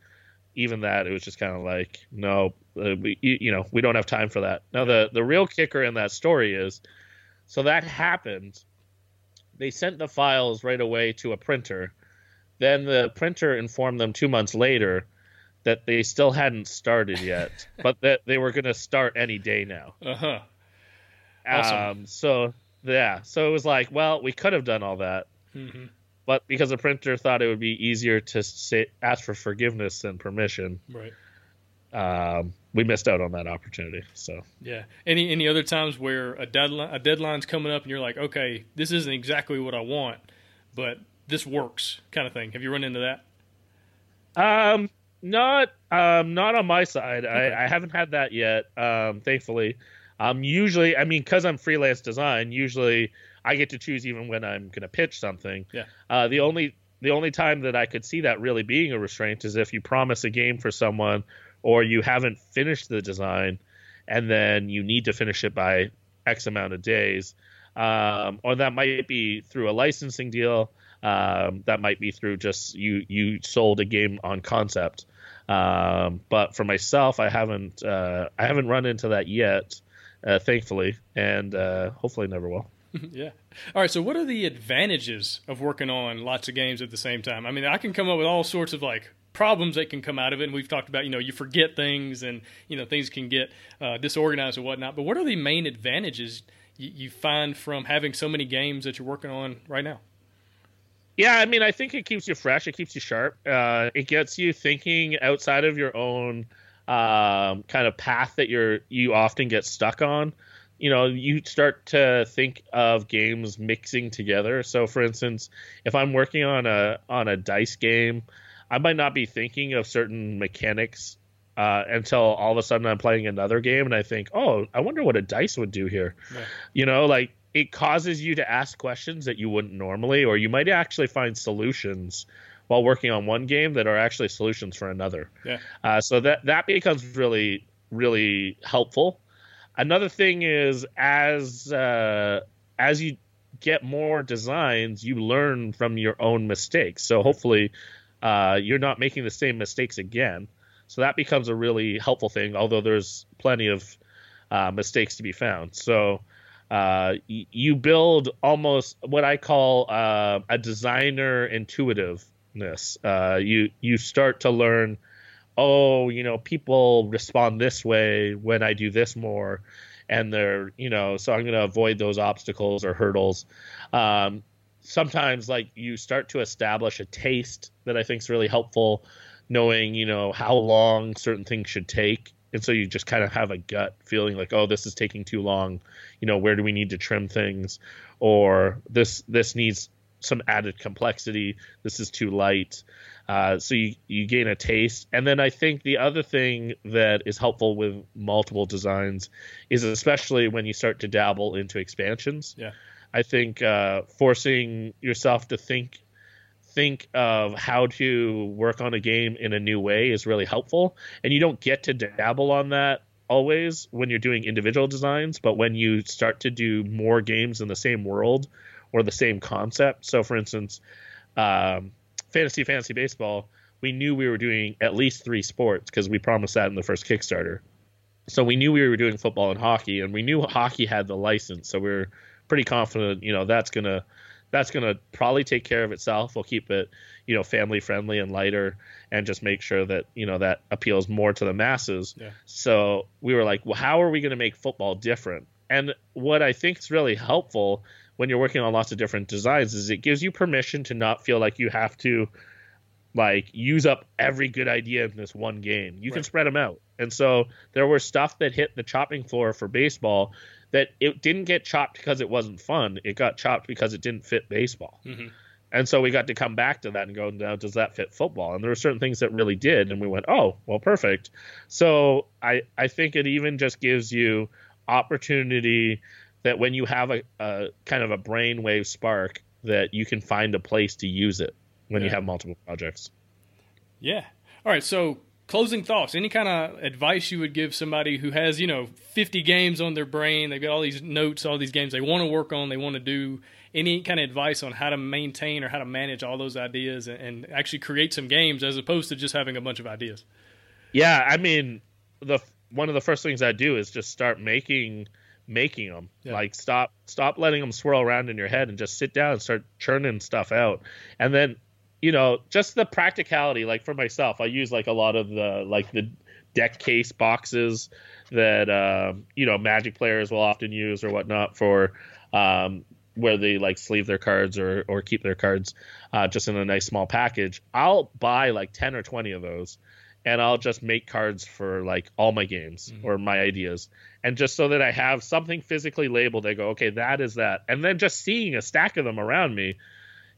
even that it was just kind of like no uh, we, you know we don't have time for that. Now the the real kicker in that story is so that happened. They sent the files right away to a printer. Then the printer informed them two months later that they still hadn't started yet but that they were going to start any day now uh-huh awesome. um so yeah so it was like well we could have done all that mm-hmm but because the printer thought it would be easier to say, ask for forgiveness than permission, right? Um, we missed out on that opportunity. So yeah. Any any other times where a deadline a deadline's coming up and you're like, okay, this isn't exactly what I want, but this works, kind of thing. Have you run into that? Um, not um, not on my side. Okay. I, I haven't had that yet. Um, thankfully. Um, usually, I mean, because I'm freelance design, usually I get to choose even when I'm going to pitch something. Yeah. Uh, the only the only time that I could see that really being a restraint is if you promise a game for someone or you haven't finished the design and then you need to finish it by X amount of days. Um, or that might be through a licensing deal. Um, that might be through just you you sold a game on concept. Um, but for myself, I haven't uh, I haven't run into that yet, uh, thankfully, and uh, hopefully never will. yeah. All right. So, what are the advantages of working on lots of games at the same time? I mean, I can come up with all sorts of like problems that can come out of it. And we've talked about, you know, you forget things and, you know, things can get uh, disorganized and whatnot. But what are the main advantages you, you find from having so many games that you're working on right now? Yeah, I mean, I think it keeps you fresh. It keeps you sharp. Uh, it gets you thinking outside of your own um, kind of path that you're you often get stuck on you know you start to think of games mixing together so for instance if i'm working on a on a dice game i might not be thinking of certain mechanics uh, until all of a sudden i'm playing another game and i think oh i wonder what a dice would do here yeah. you know like it causes you to ask questions that you wouldn't normally or you might actually find solutions while working on one game that are actually solutions for another yeah. Uh, so that that becomes really really helpful Another thing is as uh, as you get more designs, you learn from your own mistakes. So hopefully, uh, you're not making the same mistakes again. So that becomes a really helpful thing. Although there's plenty of uh, mistakes to be found. So uh, you build almost what I call uh, a designer intuitiveness. Uh, you you start to learn oh, you know, people respond this way when I do this more, and they're, you know, so I'm going to avoid those obstacles or hurdles. Um, sometimes, like, you start to establish a taste that I think is really helpful, knowing, you know, how long certain things should take. And so you just kind of have a gut feeling like, oh, this is taking too long. You know, where do we need to trim things? Or this this needs some added complexity. This is too light. Uh, so you, you gain a taste. And then I think the other thing that is helpful with multiple designs is especially when you start to dabble into expansions. Yeah. I think uh, forcing yourself to think think of how to work on a game in a new way is really helpful. And you don't get to dabble on that always when you're doing individual designs, but when you start to do more games in the same world or the same concept. So, for instance, um, fantasy fantasy baseball, we knew we were doing at least three sports because we promised that in the first Kickstarter. So we knew we were doing football and hockey, and we knew hockey had the license. So we are pretty confident, you know, that's gonna that's gonna probably take care of itself. We'll keep it, you know, family friendly and lighter, and just make sure that you know that appeals more to the masses. Yeah. So we were like, well, how are we gonna make football different? And what I think is really helpful when you're working on lots of different designs is it gives you permission to not feel like you have to like use up every good idea in this one game. You right. can spread them out. And so there were stuff that hit the chopping floor for baseball that it didn't get chopped because it wasn't fun. It got chopped because it didn't fit baseball. Mm-hmm. And so we got to come back to that and go, now does that fit football? And there were certain things that really did, and we went, oh, well, perfect. So I I think it even just gives you opportunity that when you have a, a kind of a brainwave spark, that you can find a place to use it when yeah. you have multiple projects. Yeah. All right. So closing thoughts. Any kind of advice you would give somebody who has you know 50 games on their brain? They've got all these notes, all these games they want to work on, they want to do any kind of advice on how to maintain or how to manage all those ideas and, and actually create some games as opposed to just having a bunch of ideas? Yeah, I mean, the one of the first things I do is just start making making them. Yeah. Like stop stop letting them swirl around in your head and just sit down and start churning stuff out. And then, you know, just the practicality. Like for myself, I use like a lot of the like the deck case boxes that uh, you know Magic players will often use or whatnot for um, where they like sleeve their cards or or keep their cards uh, just in a nice small package. I'll buy like ten or twenty of those, and I'll just make cards for like all my games mm-hmm. or my ideas, and just so that I have something physically labeled. I go, okay, that is that, and then just seeing a stack of them around me.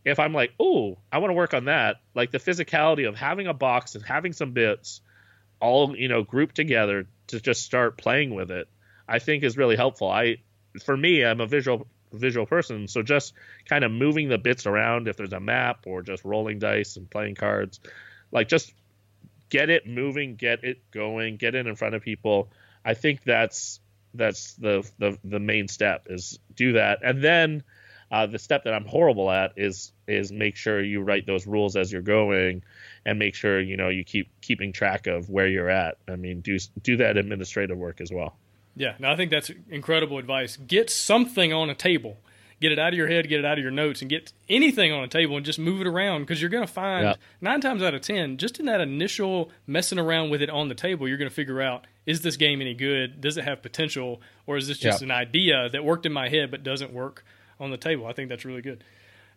If I'm like, oh, I want to work on that, like the physicality of having a box and having some bits, all you know, grouped together to just start playing with it, I think is really helpful. I, for me, I'm a visual visual person. So just kind of moving the bits around if there's a map or just rolling dice and playing cards, like just get it moving, get it going, get it in front of people. I think that's that's the the, the main step is do that, and then uh, the step that I'm horrible at is is make sure you write those rules as you're going, and make sure you know you keep keeping track of where you're at. I mean, do do that administrative work as well. Yeah, no, I think that's incredible advice. Get something on a table. Get it out of your head, get it out of your notes, and get anything on a table and just move it around because you're going to find yeah. nine times out of ten, just in that initial messing around with it on the table, you're going to figure out is this game any good? Does it have potential? Or is this just yeah. an idea that worked in my head but doesn't work on the table? I think that's really good.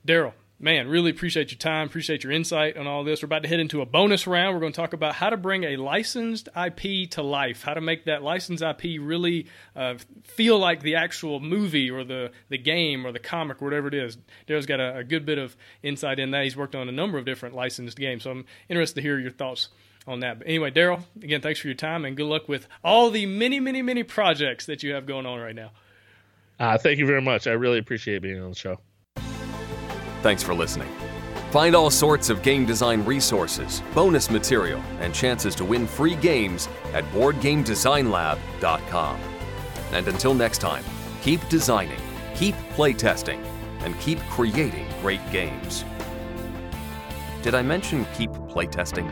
Daryl, man, really appreciate your time, appreciate your insight on all this. We're about to head into a bonus round. We're going to talk about how to bring a licensed IP to life, how to make that licensed IP really uh, feel like the actual movie or the, the game or the comic or whatever it is. Daryl's got a, a good bit of insight in that. He's worked on a number of different licensed games, so I'm interested to hear your thoughts on that. But anyway, Daryl, again, thanks for your time and good luck with all the many, many, many projects that you have going on right now. Uh, thank you very much. I really appreciate being on the show. Thanks for listening. Find all sorts of game design resources, bonus material, and chances to win free games at BoardGameDesignLab.com. And until next time, keep designing, keep playtesting, and keep creating great games. Did I mention keep playtesting?